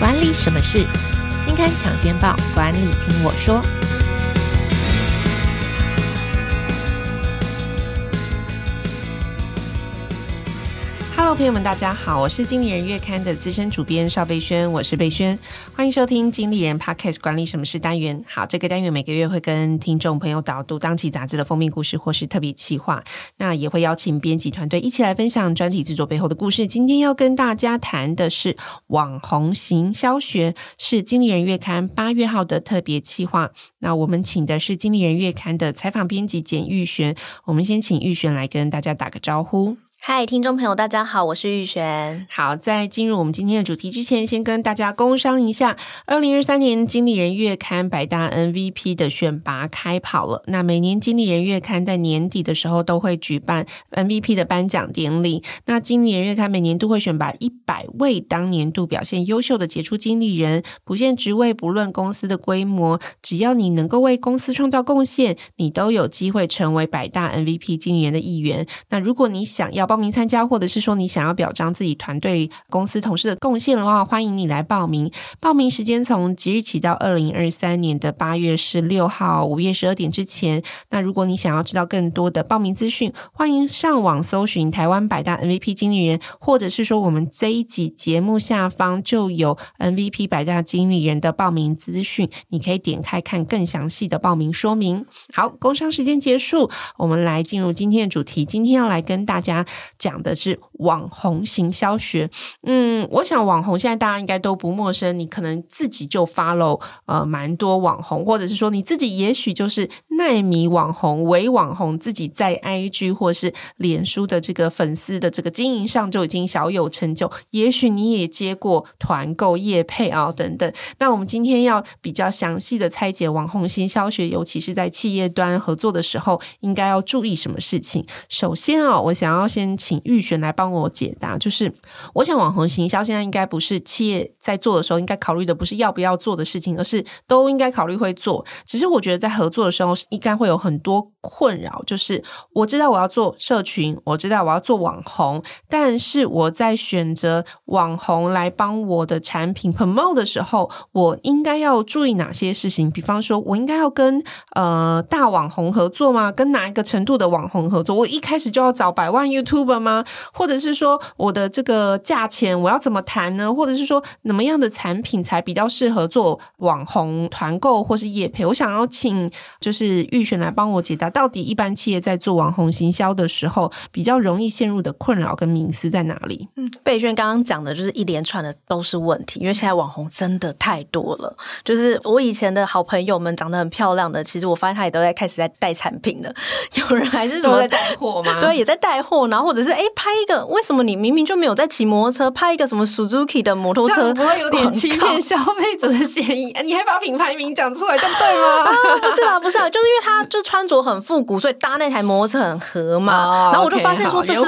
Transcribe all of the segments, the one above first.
管理什么事？金刊抢先报，管理听我说。朋友们，大家好，我是经理人月刊的资深主编邵贝萱，我是贝萱，欢迎收听经理人 Podcast 管理什么事单元。好，这个单元每个月会跟听众朋友导读当期杂志的封面故事或是特别企划，那也会邀请编辑团队一起来分享专题制作背后的故事。今天要跟大家谈的是网红行销学，是经理人月刊八月号的特别企划。那我们请的是经理人月刊的采访编辑简玉璇，我们先请玉璇来跟大家打个招呼。嗨，听众朋友，大家好，我是玉璇。好，在进入我们今天的主题之前，先跟大家工商一下，二零二三年经理人月刊百大 MVP 的选拔开跑了。那每年经理人月刊在年底的时候都会举办 MVP 的颁奖典礼。那经理人月刊每年都会选拔一百位当年度表现优秀的杰出经理人，不限职位，不论公司的规模，只要你能够为公司创造贡献，你都有机会成为百大 MVP 经理人的一员。那如果你想要报名参加，或者是说你想要表彰自己团队、公司同事的贡献的话，欢迎你来报名。报名时间从即日起到二零二三年的八月十六号午夜十二点之前。那如果你想要知道更多的报名资讯，欢迎上网搜寻台湾百大 MVP 经理人，或者是说我们这一集节目下方就有 MVP 百大经理人的报名资讯，你可以点开看更详细的报名说明。好，工商时间结束，我们来进入今天的主题。今天要来跟大家。讲的是网红行销学，嗯，我想网红现在大家应该都不陌生，你可能自己就 follow 呃蛮多网红，或者是说你自己也许就是奈米网红、伪网红，自己在 IG 或是脸书的这个粉丝的这个经营上就已经小有成就，也许你也接过团购业配啊等等。那我们今天要比较详细的拆解网红行销学，尤其是在企业端合作的时候，应该要注意什么事情？首先啊，我想要先请玉璇来帮我解答，就是我想网红行销现在应该不是企业在做的时候应该考虑的不是要不要做的事情，而是都应该考虑会做。只是我觉得在合作的时候应该会有很多困扰，就是我知道我要做社群，我知道我要做网红，但是我在选择网红来帮我的产品 promote 的时候，我应该要注意哪些事情？比方说，我应该要跟呃大网红合作吗？跟哪一个程度的网红合作？我一开始就要找百万 YouTube？YouTuber 吗？或者是说我的这个价钱我要怎么谈呢？或者是说怎么样的产品才比较适合做网红团购或是业配？我想要请就是玉璇来帮我解答，到底一般企业在做网红行销的时候，比较容易陷入的困扰跟迷思在哪里？嗯，贝萱刚刚讲的就是一连串的都是问题，因为现在网红真的太多了。就是我以前的好朋友们长得很漂亮的，其实我发现他也都在开始在带产品了。有人还是都在带货吗？对，也在带货，然后或者是哎。拍一个，为什么你明明就没有在骑摩托车？拍一个什么 Suzuki 的摩托车，不会有点欺骗消费者的嫌疑？你还把品牌名讲出来，这样对吗？啊，不是啊，不是啊，就是因为他就穿着很复古，所以搭那台摩托车很合嘛。哦、然后我就发现说，这是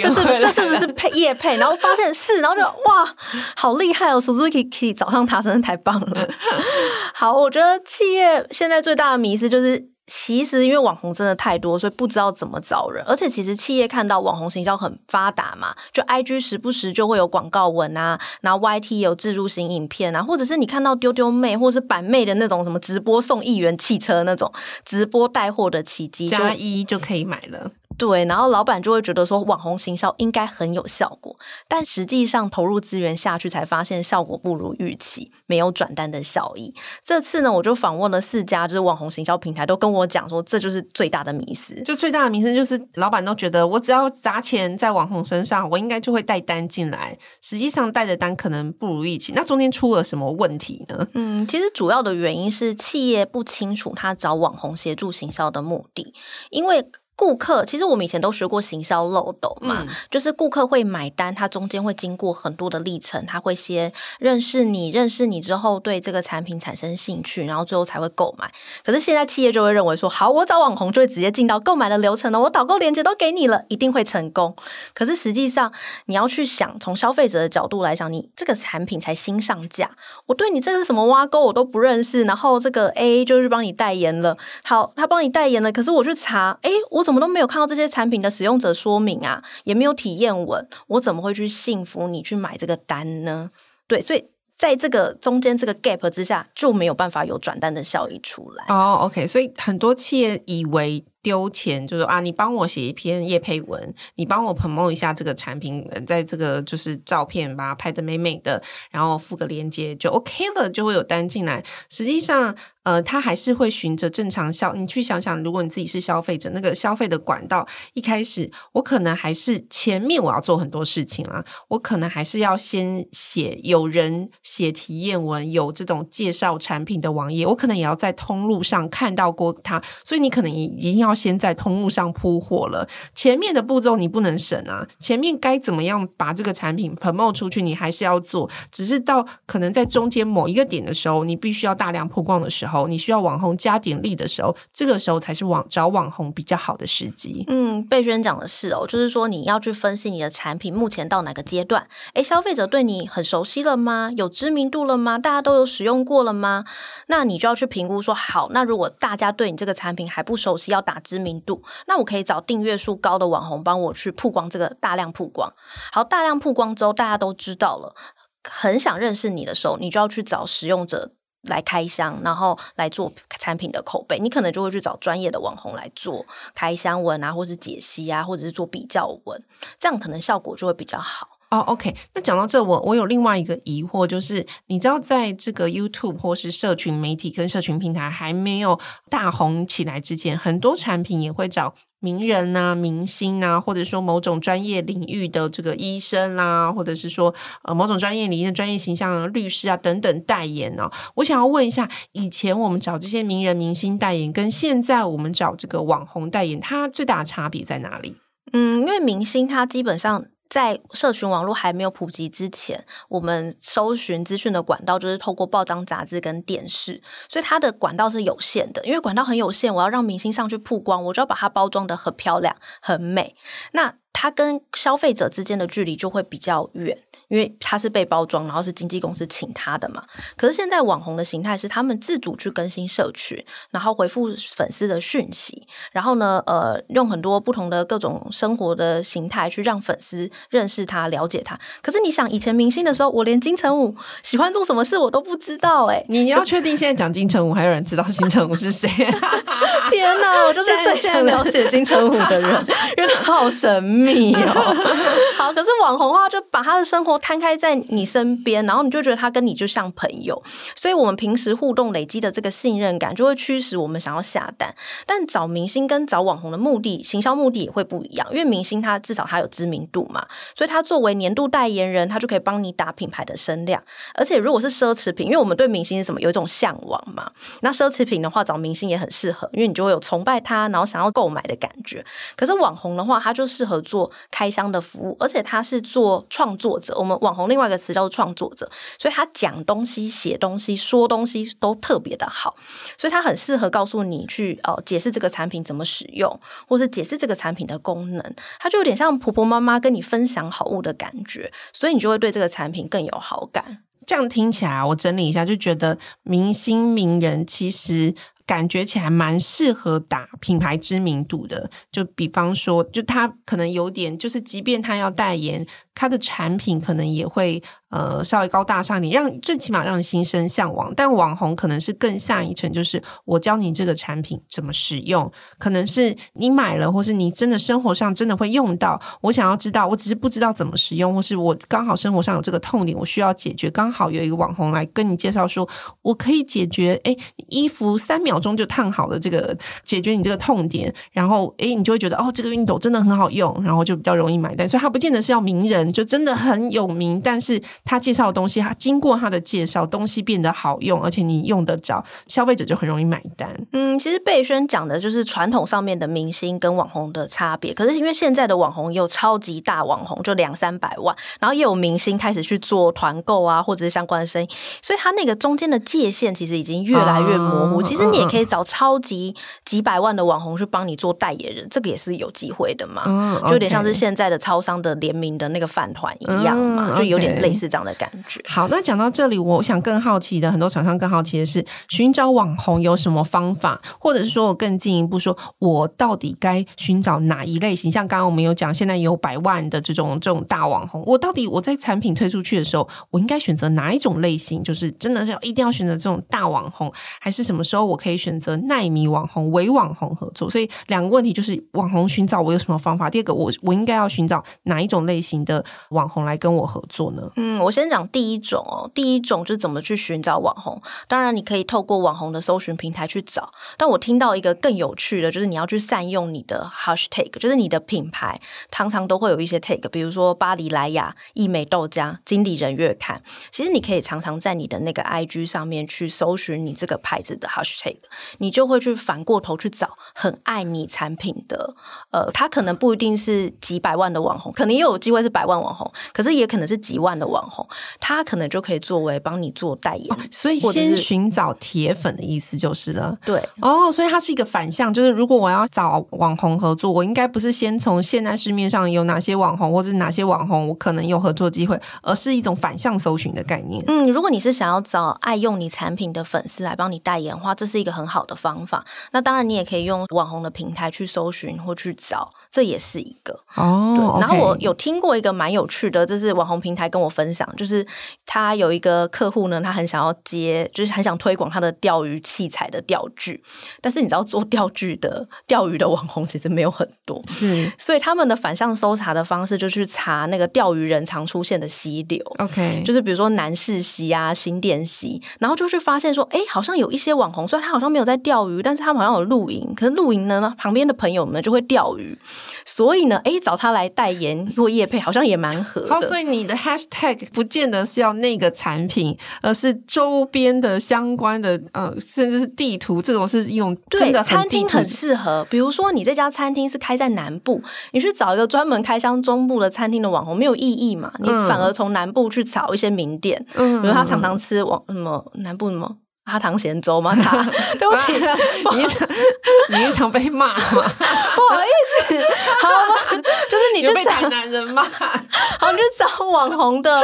这是这是不是配夜配？然后发现是，然后就哇，好厉害哦，Suzuki 可以找上他，真的太棒了。好，我觉得企业现在最大的迷思就是。其实因为网红真的太多，所以不知道怎么找人。而且其实企业看到网红行销很发达嘛，就 IG 时不时就会有广告文啊，然后 YT 有自入型影片啊，或者是你看到丢丢妹或者是板妹的那种什么直播送一元汽车那种直播带货的奇迹，加一就可以买了。对，然后老板就会觉得说网红行销应该很有效果，但实际上投入资源下去才发现效果不如预期，没有转单的效益。这次呢，我就访问了四家就是网红行销平台，都跟我讲说这就是最大的迷思。就最大的迷思就是老板都觉得我只要砸钱在网红身上，我应该就会带单进来，实际上带的单可能不如预期。那中间出了什么问题呢？嗯，其实主要的原因是企业不清楚他找网红协助行销的目的，因为。顾客其实我们以前都学过行销漏斗嘛，嗯、就是顾客会买单，他中间会经过很多的历程，他会先认识你，认识你之后对这个产品产生兴趣，然后最后才会购买。可是现在企业就会认为说，好，我找网红就会直接进到购买的流程了，我导购链接都给你了，一定会成功。可是实际上你要去想，从消费者的角度来讲，你这个产品才新上架，我对你这是什么挖沟我都不认识，然后这个 A 就是帮你代言了，好，他帮你代言了，可是我去查，哎，我。怎么都没有看到这些产品的使用者说明啊，也没有体验文，我怎么会去信服你去买这个单呢？对，所以在这个中间这个 gap 之下，就没有办法有转单的效益出来。哦、oh，OK，所以很多企业以为。丢钱就是啊，你帮我写一篇叶配文，你帮我 promo 一下这个产品，在这个就是照片把它拍的美美的，然后附个链接就 OK 了，就会有单进来。实际上，呃，他还是会循着正常消。你去想想，如果你自己是消费者，那个消费的管道，一开始我可能还是前面我要做很多事情啊，我可能还是要先写有人写体验文，有这种介绍产品的网页，我可能也要在通路上看到过它，所以你可能已经要。先在通路上铺货了，前面的步骤你不能省啊！前面该怎么样把这个产品 promo 出去，你还是要做。只是到可能在中间某一个点的时候，你必须要大量曝光的时候，你需要网红加点力的时候，这个时候才是网找网红比较好的时机。嗯，贝萱讲的是哦，就是说你要去分析你的产品目前到哪个阶段，诶，消费者对你很熟悉了吗？有知名度了吗？大家都有使用过了吗？那你就要去评估说，好，那如果大家对你这个产品还不熟悉，要打。知名度，那我可以找订阅数高的网红帮我去曝光这个大量曝光。好，大量曝光之后，大家都知道了，很想认识你的时候，你就要去找使用者来开箱，然后来做产品的口碑。你可能就会去找专业的网红来做开箱文啊，或是解析啊，或者是做比较文，这样可能效果就会比较好。哦、，OK，那讲到这，我我有另外一个疑惑，就是你知道，在这个 YouTube 或是社群媒体跟社群平台还没有大红起来之前，很多产品也会找名人啊、明星啊，或者说某种专业领域的这个医生啊，或者是说呃某种专业领域的专业形象律师啊等等代言哦。我想要问一下，以前我们找这些名人明星代言，跟现在我们找这个网红代言，它最大的差别在哪里？嗯，因为明星他基本上。在社群网络还没有普及之前，我们搜寻资讯的管道就是透过报章、杂志跟电视，所以它的管道是有限的。因为管道很有限，我要让明星上去曝光，我就要把它包装得很漂亮、很美。那它跟消费者之间的距离就会比较远。因为他是被包装，然后是经纪公司请他的嘛。可是现在网红的形态是他们自主去更新社群，然后回复粉丝的讯息，然后呢，呃，用很多不同的各种生活的形态去让粉丝认识他、了解他。可是你想，以前明星的时候，我连金城武喜欢做什么事我都不知道哎、欸。你要 确定现在讲金城武还有人知道金城武是谁？天哪，我就是最现在了解金城武的人，因为他好神秘哦。好，可是网红的话就把他的生活。摊开在你身边，然后你就觉得他跟你就像朋友，所以我们平时互动累积的这个信任感，就会驱使我们想要下单。但找明星跟找网红的目的，行销目的也会不一样。因为明星他至少他有知名度嘛，所以他作为年度代言人，他就可以帮你打品牌的声量。而且如果是奢侈品，因为我们对明星是什么有一种向往嘛，那奢侈品的话找明星也很适合，因为你就会有崇拜他，然后想要购买的感觉。可是网红的话，他就适合做做开箱的服务，而且他是做创作者。我们网红另外一个词叫做创作者，所以他讲东西、写东西、说东西都特别的好，所以他很适合告诉你去呃解释这个产品怎么使用，或是解释这个产品的功能，他就有点像婆婆妈妈跟你分享好物的感觉，所以你就会对这个产品更有好感。这样听起来，我整理一下就觉得明星名人其实。感觉起来蛮适合打品牌知名度的，就比方说，就他可能有点，就是即便他要代言，他的产品可能也会。呃，稍微高大上，你让最起码让你心生向往。但网红可能是更下一层，就是我教你这个产品怎么使用，可能是你买了，或是你真的生活上真的会用到。我想要知道，我只是不知道怎么使用，或是我刚好生活上有这个痛点，我需要解决。刚好有一个网红来跟你介绍说，我可以解决，诶，衣服三秒钟就烫好了，这个解决你这个痛点。然后，诶，你就会觉得哦，这个熨斗真的很好用，然后就比较容易买单。所以，它不见得是要名人，就真的很有名，但是。他介绍的东西，他经过他的介绍，东西变得好用，而且你用得着，消费者就很容易买单。嗯，其实贝轩讲的就是传统上面的明星跟网红的差别。可是因为现在的网红也有超级大网红，就两三百万，然后也有明星开始去做团购啊，或者是相关的生意，所以他那个中间的界限其实已经越来越模糊。哦、其实你也也可以找超级几百万的网红去帮你做代言人，这个也是有机会的嘛。嗯，就有点像是现在的超商的联名的那个饭团一样嘛，嗯，就有点类似这样的感觉。好，那讲到这里，我想更好奇的，很多厂商更好奇的是，寻找网红有什么方法，或者是说我更进一步说，我到底该寻找哪一类型？像刚刚我们有讲，现在有百万的这种这种大网红，我到底我在产品推出去的时候，我应该选择哪一种类型？就是真的是要一定要选择这种大网红，还是什么时候我可以选择耐米网红、微网红合作？所以两个问题就是网红寻找我有什么方法？第二个，我我应该要寻找哪一种类型的网红来跟我合作呢？嗯，我先讲第一种哦，第一种就是怎么去寻找网红。当然，你可以透过网红的搜寻平台去找，但我听到一个更有趣的，就是你要去善用你的 hashtag，就是你的品牌常常都会有一些 tag，比如说巴黎莱雅、义美豆浆、经理人月刊。其实你可以常常在你的那个 IG 上面去搜寻你这个牌子的 hashtag，你就会去反过头去找很爱你产品的，呃，他可能不一定是几百万的网红，可能也有机会是百万网红，可是也可能是几万的网红，他可能就可以作为帮你做代言。哦，所以先寻找铁粉的意思就是了。对，哦，所以它是一个反向，就是如果我要找网红合作，我应该不是先从现在市面上有哪些网红，或者是哪些网红我可能有合作机会，而是一种反向搜寻的概念。嗯，如果你是想要找爱用你产品的粉丝来帮你代言的话，这是一个很好的方法。那当然，你也可以用网红的平台去搜寻或去找，这也是一个哦。对，然后我有听过一个蛮有趣的，就是网红平台跟我分享，就是他有一个客户呢，他很想要接，就是很想推广他的钓鱼器材的钓具，但是你知道做钓具的钓鱼的网红其实没有很多，是，所以他们的反向搜查的方式就去查那个钓鱼人常出现的溪流，OK，就是比如说南势溪啊、新店溪，然后就去发现说，哎，好像有一些网红，虽然他好像没有在钓鱼，但是他们好像有露营，可是露营呢，旁边的朋友们就会钓鱼，所以呢，哎，找他来代言 做业配，好像也蛮合的。好，所以你的 Hashtag 不见得是要那个产品，而是周边的相关的，呃，甚至是地图，这种是一种真的很餐厅很适合。比如说，你这家餐厅是开在南部，你去找一个专门开箱中部的餐厅的网红没有意义嘛？你反而从南部去找一些名店，嗯，比如他常常吃网什么南部什么。阿唐咸粥吗？茶，对不起，你你常被骂吗？不好意思，好吗？就是你去找男人骂，好，你去找网红的，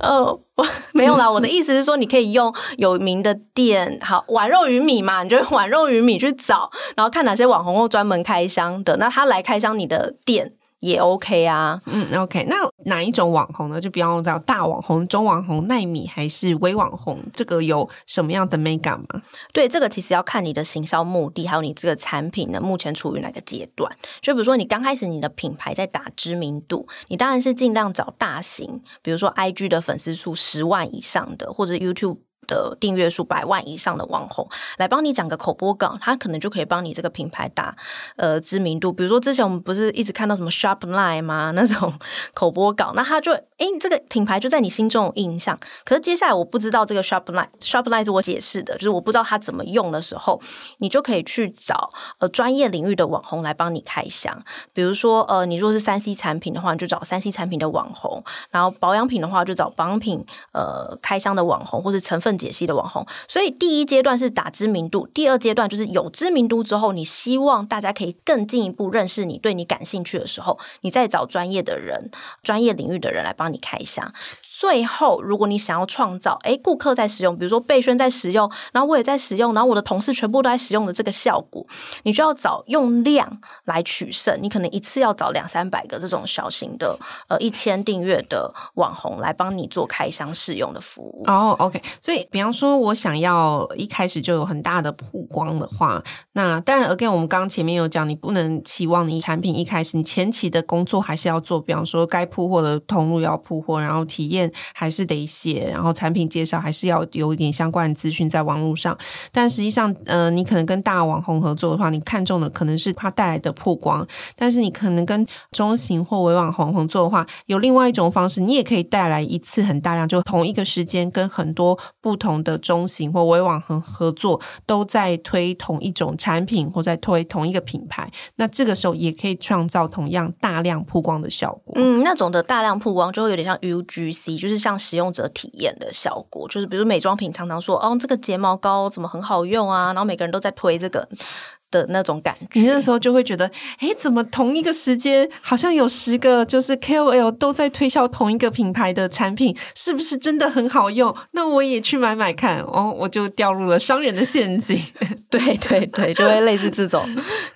呃，我没有啦。我的意思是说，你可以用有名的店，好，碗肉鱼米嘛，你就碗肉鱼米去找，然后看哪些网红或专门开箱的，那他来开箱你的店。也 OK 啊，嗯，OK。那哪一种网红呢？就比方说大网红、中网红、奈米还是微网红？这个有什么样的美感吗？对，这个其实要看你的行销目的，还有你这个产品呢，目前处于哪个阶段。就比如说你刚开始你的品牌在打知名度，你当然是尽量找大型，比如说 IG 的粉丝数十万以上的，或者 YouTube。的订阅数百万以上的网红来帮你讲个口播稿，他可能就可以帮你这个品牌打呃知名度。比如说之前我们不是一直看到什么 Shopline 吗？那种 口播稿，那他就诶、这个品牌就在你心中有印象。可是接下来我不知道这个 Shopline，Shopline 是我解释的，就是我不知道他怎么用的时候，你就可以去找呃专业领域的网红来帮你开箱。比如说呃，你如果是三 C 产品的话，你就找三 C 产品的网红；然后保养品的话，就找保养品呃开箱的网红，或是成分。解析的网红，所以第一阶段是打知名度，第二阶段就是有知名度之后，你希望大家可以更进一步认识你，对你感兴趣的时候，你再找专业的人、专业领域的人来帮你开箱。最后，如果你想要创造，诶，顾客在使用，比如说贝轩在使用，然后我也在使用，然后我的同事全部都在使用的这个效果，你就要找用量来取胜。你可能一次要找两三百个这种小型的，呃，一千订阅的网红来帮你做开箱试用的服务。哦，OK。所以，比方说我想要一开始就有很大的曝光的话，那当然，again，我们刚刚前面有讲，你不能期望你产品一开始你前期的工作还是要做，比方说该铺货的通路要铺货，然后体验。还是得写，然后产品介绍还是要有一点相关的资讯在网络上。但实际上，呃，你可能跟大网红合作的话，你看中的可能是它带来的曝光。但是你可能跟中型或微网红合作的话，有另外一种方式，你也可以带来一次很大量，就同一个时间跟很多不同的中型或微网红合作，都在推同一种产品或在推同一个品牌。那这个时候也可以创造同样大量曝光的效果。嗯，那种的大量曝光就会有点像 UGC。就是像使用者体验的效果，就是比如美妆品常常说，哦，这个睫毛膏怎么很好用啊，然后每个人都在推这个。的那种感觉，你那时候就会觉得，哎，怎么同一个时间好像有十个就是 KOL 都在推销同一个品牌的产品，是不是真的很好用？那我也去买买看哦，我就掉入了商人的陷阱。对对对，就会类似这种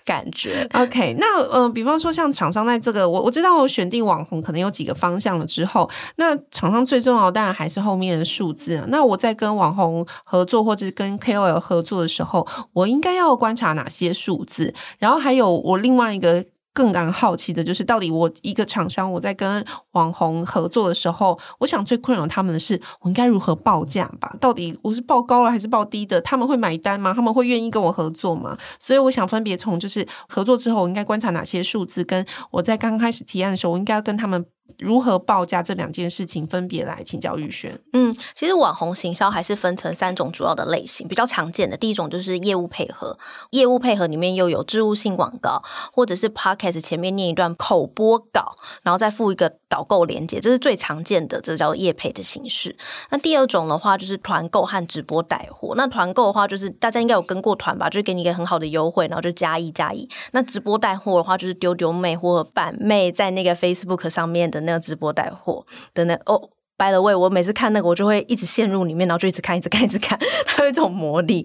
感觉。OK，那呃，比方说像厂商在这个，我我知道我选定网红可能有几个方向了之后，那厂商最重要当然还是后面的数字啊。那我在跟网红合作或者是跟 KOL 合作的时候，我应该要观察哪些？些数字，然后还有我另外一个更感好奇的就是，到底我一个厂商我在跟网红合作的时候，我想最困扰他们的是，我应该如何报价吧？到底我是报高了还是报低的？他们会买单吗？他们会愿意跟我合作吗？所以我想分别从就是合作之后，我应该观察哪些数字，跟我在刚开始提案的时候，我应该要跟他们。如何报价这两件事情分别来请教玉轩。嗯，其实网红行销还是分成三种主要的类型，比较常见的第一种就是业务配合，业务配合里面又有置入性广告，或者是 podcast 前面念一段口播稿，然后再附一个导购链接，这是最常见的，这叫业配的形式。那第二种的话就是团购和直播带货。那团购的话就是大家应该有跟过团吧，就是给你一个很好的优惠，然后就加一加一。那直播带货的话就是丢丢妹或者板妹在那个 Facebook 上面的那个直播带货的那哦，by the way，我每次看那个我就会一直陷入里面，然后就一直看，一直看，一直看，它有一种魔力。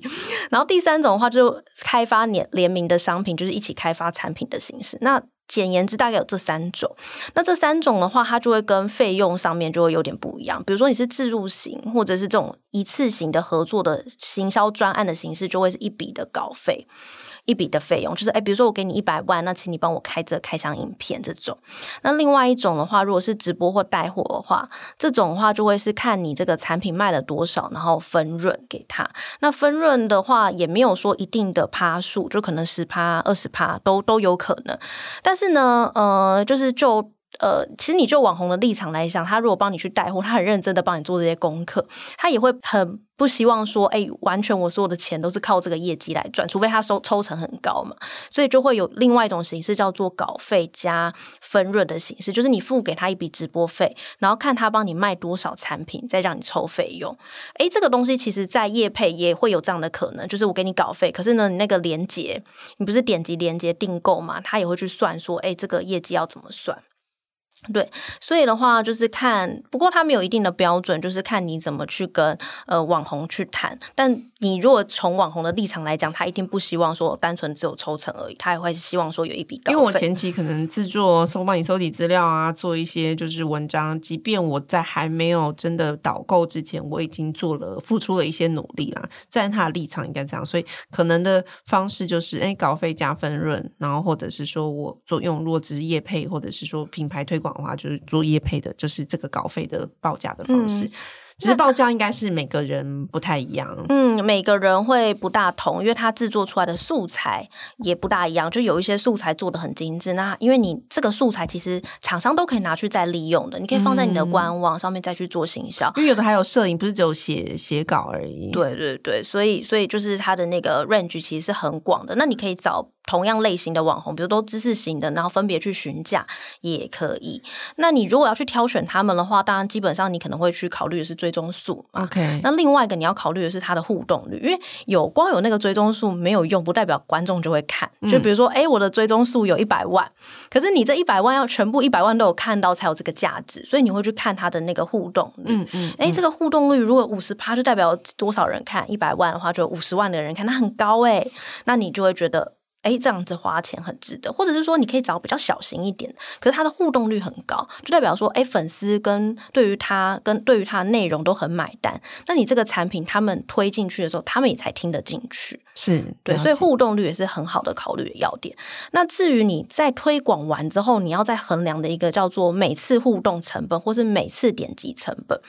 然后第三种的话，就开发联联名的商品，就是一起开发产品的形式。那简言之，大概有这三种。那这三种的话，它就会跟费用上面就会有点不一样。比如说你是置入型，或者是这种一次性的合作的行销专案的形式，就会是一笔的稿费。一笔的费用就是，哎，比如说我给你一百万，那请你帮我开这开箱影片这种。那另外一种的话，如果是直播或带货的话，这种的话就会是看你这个产品卖了多少，然后分润给他。那分润的话也没有说一定的趴数，就可能十趴、二十趴都都有可能。但是呢，呃，就是就呃，其实你就网红的立场来讲，他如果帮你去带货，他很认真的帮你做这些功课，他也会很。不希望说，哎，完全我所有的钱都是靠这个业绩来赚，除非他收抽成很高嘛，所以就会有另外一种形式叫做稿费加分润的形式，就是你付给他一笔直播费，然后看他帮你卖多少产品，再让你抽费用。哎，这个东西其实在业配也会有这样的可能，就是我给你稿费，可是呢，你那个连接，你不是点击连接订购嘛，他也会去算说，哎，这个业绩要怎么算。对，所以的话就是看，不过他没有一定的标准，就是看你怎么去跟呃网红去谈。但你如果从网红的立场来讲，他一定不希望说单纯只有抽成而已，他也会希望说有一笔稿费。因为我前期可能制作、搜帮你搜集资料啊，做一些就是文章，即便我在还没有真的导购之前，我已经做了付出了一些努力啦。站在他的立场应该这样，所以可能的方式就是，哎，稿费加分润，然后或者是说我做用弱职业配，或者是说品牌推广。的话就是做业配的，就是这个稿费的报价的方式。嗯其实报价应该是每个人不太一样，嗯，每个人会不大同，因为他制作出来的素材也不大一样。就有一些素材做得很精致，那因为你这个素材其实厂商都可以拿去再利用的，你可以放在你的官网上面再去做行销。因为有的还有摄影，不是只有写写稿而已。对对对，所以所以就是它的那个 range 其实是很广的。那你可以找同样类型的网红，比如都知识型的，然后分别去询价也可以。那你如果要去挑选他们的话，当然基本上你可能会去考虑的是追踪数，OK。那另外一个你要考虑的是它的互动率，因为有光有那个追踪数没有用，不代表观众就会看。就比如说，哎、嗯，我的追踪数有一百万，可是你这一百万要全部一百万都有看到才有这个价值，所以你会去看它的那个互动率。嗯嗯。哎、嗯，这个互动率如果五十趴，就代表多少人看？一百万的话，就五十万的人看，那很高哎。那你就会觉得。哎，这样子花钱很值得，或者是说你可以找比较小型一点，可是它的互动率很高，就代表说，哎，粉丝跟对于它跟对于它的内容都很买单，那你这个产品他们推进去的时候，他们也才听得进去，是对，所以互动率也是很好的考虑的要点。那至于你在推广完之后，你要再衡量的一个叫做每次互动成本，或是每次点击成本。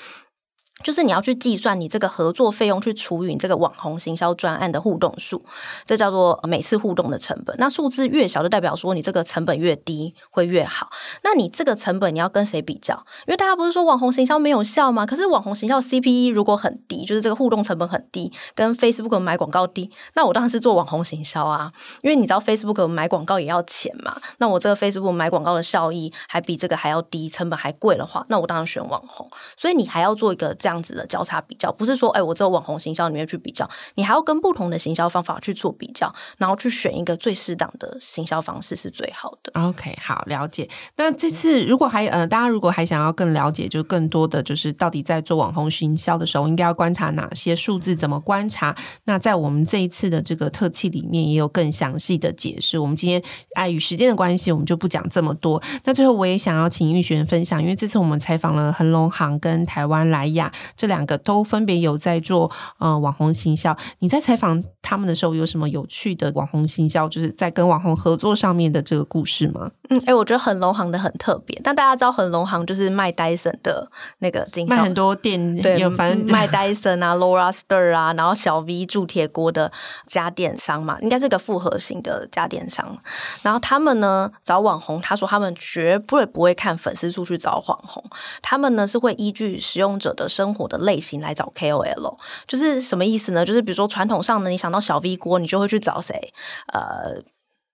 就是你要去计算你这个合作费用，去除以你这个网红行销专案的互动数，这叫做每次互动的成本。那数字越小，就代表说你这个成本越低会越好。那你这个成本你要跟谁比较？因为大家不是说网红行销没有效吗？可是网红行销 CPE 如果很低，就是这个互动成本很低，跟 Facebook 买广告低，那我当然是做网红行销啊。因为你知道 Facebook 买广告也要钱嘛。那我这个 Facebook 买广告的效益还比这个还要低，成本还贵的话，那我当然选网红。所以你还要做一个这样子的交叉比较，不是说哎，我这个网红行销里面去比较，你还要跟不同的行销方法去做比较，然后去选一个最适当的行销方式是最好的。OK，好，了解。那这次如果还呃，大家如果还想要更了解，就更多的就是到底在做网红行销的时候，应该要观察哪些数字，怎么观察？那在我们这一次的这个特辑里面也有更详细的解释。我们今天碍于时间的关系，我们就不讲这么多。那最后我也想要请玉璇分享，因为这次我们采访了恒隆行跟台湾莱雅这两。个都分别有在做呃网红行销，你在采访他们的时候有什么有趣的网红行销，就是在跟网红合作上面的这个故事吗？嗯，哎、欸，我觉得恒隆行的很特别，但大家知道恒隆行就是卖戴森的那个经销，卖很多店，对，有反正卖戴森啊、Laura Stir 啊，然后小 V 铸铁锅的家电商嘛，应该是个复合型的家电商。然后他们呢找网红，他说他们绝不会不会看粉丝数去找网红，他们呢是会依据使用者的生活的。类型来找 KOL，就是什么意思呢？就是比如说传统上呢，你想到小 V 锅，你就会去找谁？呃，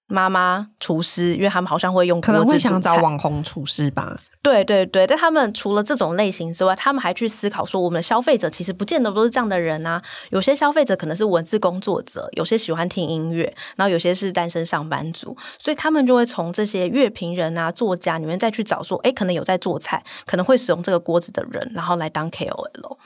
妈妈厨师，因为他们好像会用，可能会想找网红厨师吧。对对对，但他们除了这种类型之外，他们还去思考说，我们的消费者其实不见得都是这样的人啊。有些消费者可能是文字工作者，有些喜欢听音乐，然后有些是单身上班族，所以他们就会从这些乐评人啊、作家里面再去找说，诶，可能有在做菜，可能会使用这个锅子的人，然后来当 KOL。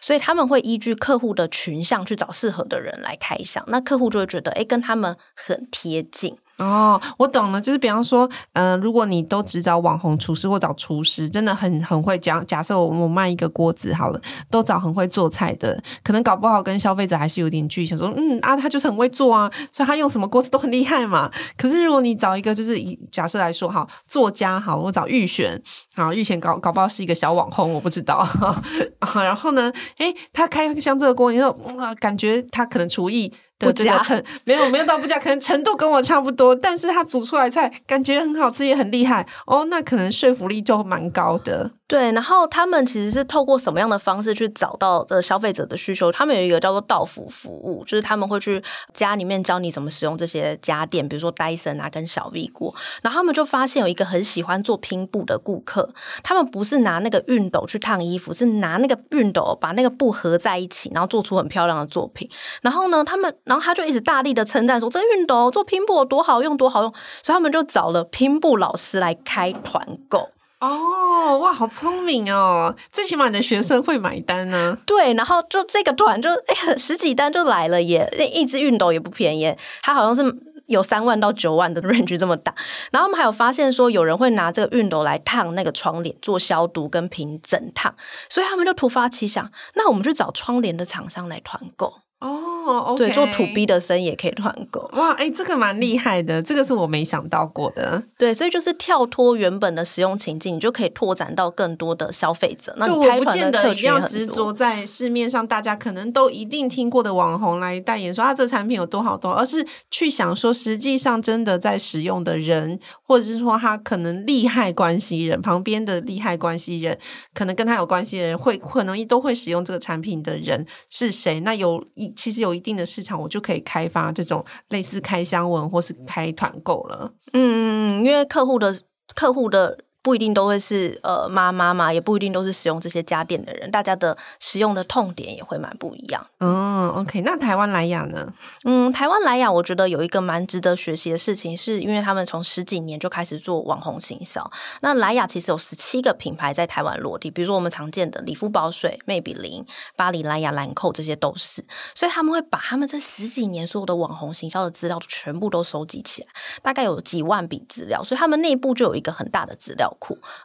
所以他们会依据客户的群像去找适合的人来开箱，那客户就会觉得，哎，跟他们很贴近。哦，我懂了，就是比方说，嗯、如果你都只找网红厨师或找厨师，真的很很会讲。假设我我卖一个锅子好了，都找很会做菜的，可能搞不好跟消费者还是有点距离。想说，嗯啊，他就是很会做啊，所以他用什么锅子都很厉害嘛。可是如果你找一个，就是以假设来说，哈，作家好，我找玉璇，好，玉璇搞搞不好是一个小网红，我不知道。然后呢，诶，他开箱这个锅，你说，哇，感觉他可能厨艺。的这个程没有没有到不加，可能程度跟我差不多，但是他煮出来菜感觉很好吃，也很厉害哦，那可能说服力就蛮高的。对，然后他们其实是透过什么样的方式去找到的消费者的需求？他们有一个叫做到府服务，就是他们会去家里面教你怎么使用这些家电，比如说戴森啊跟小 V 锅。然后他们就发现有一个很喜欢做拼布的顾客，他们不是拿那个熨斗去烫衣服，是拿那个熨斗把那个布合在一起，然后做出很漂亮的作品。然后呢，他们然后他就一直大力的称赞说，这熨斗做拼布多好用，多好用。所以他们就找了拼布老师来开团购。哦，哇，好聪明哦！最起码你的学生会买单呢、啊。对，然后就这个团就哎，十几单就来了耶！那一只熨斗也不便宜，它好像是有三万到九万的 range 这么大。然后我们还有发现说，有人会拿这个熨斗来烫那个窗帘，做消毒跟平整烫，所以他们就突发奇想，那我们去找窗帘的厂商来团购。哦，oh, okay. 对，做 to B 的生意也可以团购。哇，哎、欸，这个蛮厉害的，这个是我没想到过的。对，所以就是跳脱原本的使用情境，你就可以拓展到更多的消费者。那就我不见得一定要执着在市面上大家可能都一定听过的网红来代言，说啊这产品有多好多好，而是去想说，实际上真的在使用的人，或者是说他可能利害关系人旁边的利害关系人，可能跟他有关系的人会可能都会使用这个产品的人是谁？那有一。其实有一定的市场，我就可以开发这种类似开箱文或是开团购了。嗯，因为客户的客户的。不一定都会是呃妈妈嘛，也不一定都是使用这些家电的人，大家的使用的痛点也会蛮不一样。嗯，OK，那台湾莱雅呢？嗯，台湾莱雅我觉得有一个蛮值得学习的事情，是因为他们从十几年就开始做网红行销。那莱雅其实有十七个品牌在台湾落地，比如说我们常见的理肤宝水、魅比林、巴黎莱雅、兰蔻，这些都是。所以他们会把他们这十几年所有的网红行销的资料全部都收集起来，大概有几万笔资料，所以他们内部就有一个很大的资料。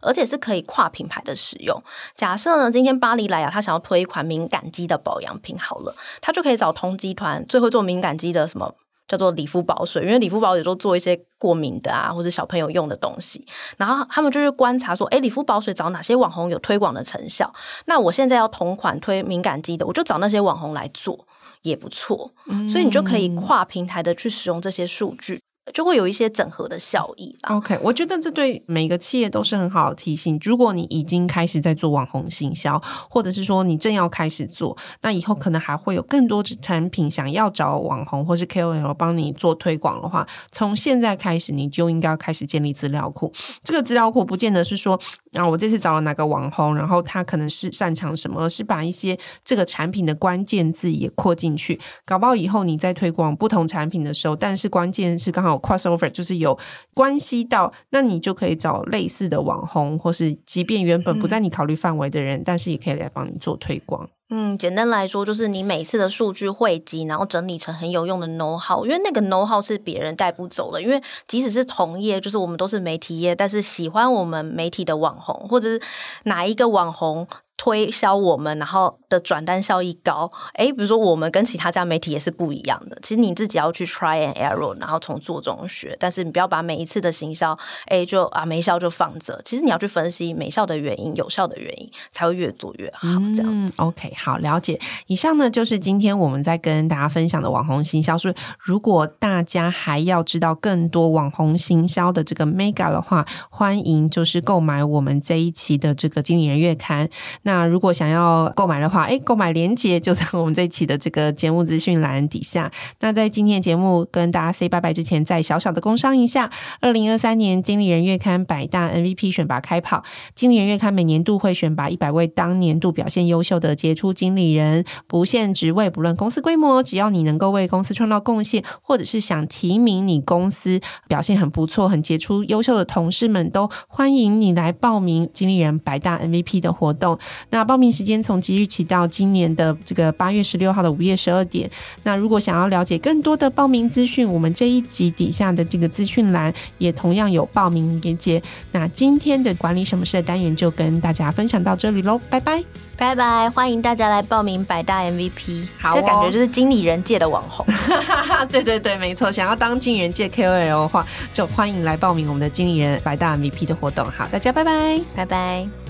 而且是可以跨品牌的使用。假设呢，今天巴黎莱雅他想要推一款敏感肌的保养品，好了，他就可以找同集团最会做敏感肌的什么叫做理肤宝水，因为理肤宝水都做一些过敏的啊，或者小朋友用的东西。然后他们就去观察说，哎，理肤宝水找哪些网红有推广的成效？那我现在要同款推敏感肌的，我就找那些网红来做，也不错。嗯、所以你就可以跨平台的去使用这些数据。就会有一些整合的效益。OK，我觉得这对每个企业都是很好的提醒。如果你已经开始在做网红行销，或者是说你正要开始做，那以后可能还会有更多产品想要找网红或是 KOL 帮你做推广的话，从现在开始你就应该要开始建立资料库。这个资料库不见得是说，啊，我这次找了哪个网红，然后他可能是擅长什么，而是把一些这个产品的关键字也扩进去，搞不好以后你在推广不同产品的时候，但是关键是刚好。crossover 就是有关系到，那你就可以找类似的网红，或是即便原本不在你考虑范围的人，嗯、但是也可以来帮你做推广。嗯，简单来说，就是你每次的数据汇集，然后整理成很有用的 know how，因为那个 know how 是别人带不走的。因为即使是同业，就是我们都是媒体业，但是喜欢我们媒体的网红，或者是哪一个网红。推销我们，然后的转单效益高，诶，比如说我们跟其他家媒体也是不一样的。其实你自己要去 try and error，然后从做中学。但是你不要把每一次的行销，诶，就啊没效就放着。其实你要去分析没效的原因、有效的原因，才会越做越好。这样子。嗯，OK，好，了解。以上呢就是今天我们在跟大家分享的网红行销。所以如果大家还要知道更多网红行销的这个 mega 的话，欢迎就是购买我们这一期的这个经理人月刊。那那如果想要购买的话，诶，购买链接就在我们这一期的这个节目资讯栏底下。那在今天的节目跟大家 say 拜拜之前，再小小的工商一下：二零二三年经理人月刊百大 MVP 选拔开跑，经理人月刊每年度会选拔一百位当年度表现优秀的杰出经理人，不限职位，不论公司规模，只要你能够为公司创造贡献，或者是想提名你公司表现很不错、很杰出、优秀的同事们，都欢迎你来报名经理人百大 MVP 的活动。那报名时间从即日起到今年的这个八月十六号的午夜十二点。那如果想要了解更多的报名资讯，我们这一集底下的这个资讯栏也同样有报名链接。那今天的管理什么事的单元就跟大家分享到这里喽，拜拜拜拜！欢迎大家来报名百大 MVP，好、哦，这感觉就是经理人界的网红。对对对，没错，想要当经理人界 KOL 的话，就欢迎来报名我们的经理人百大 MVP 的活动。好，大家拜拜，拜拜。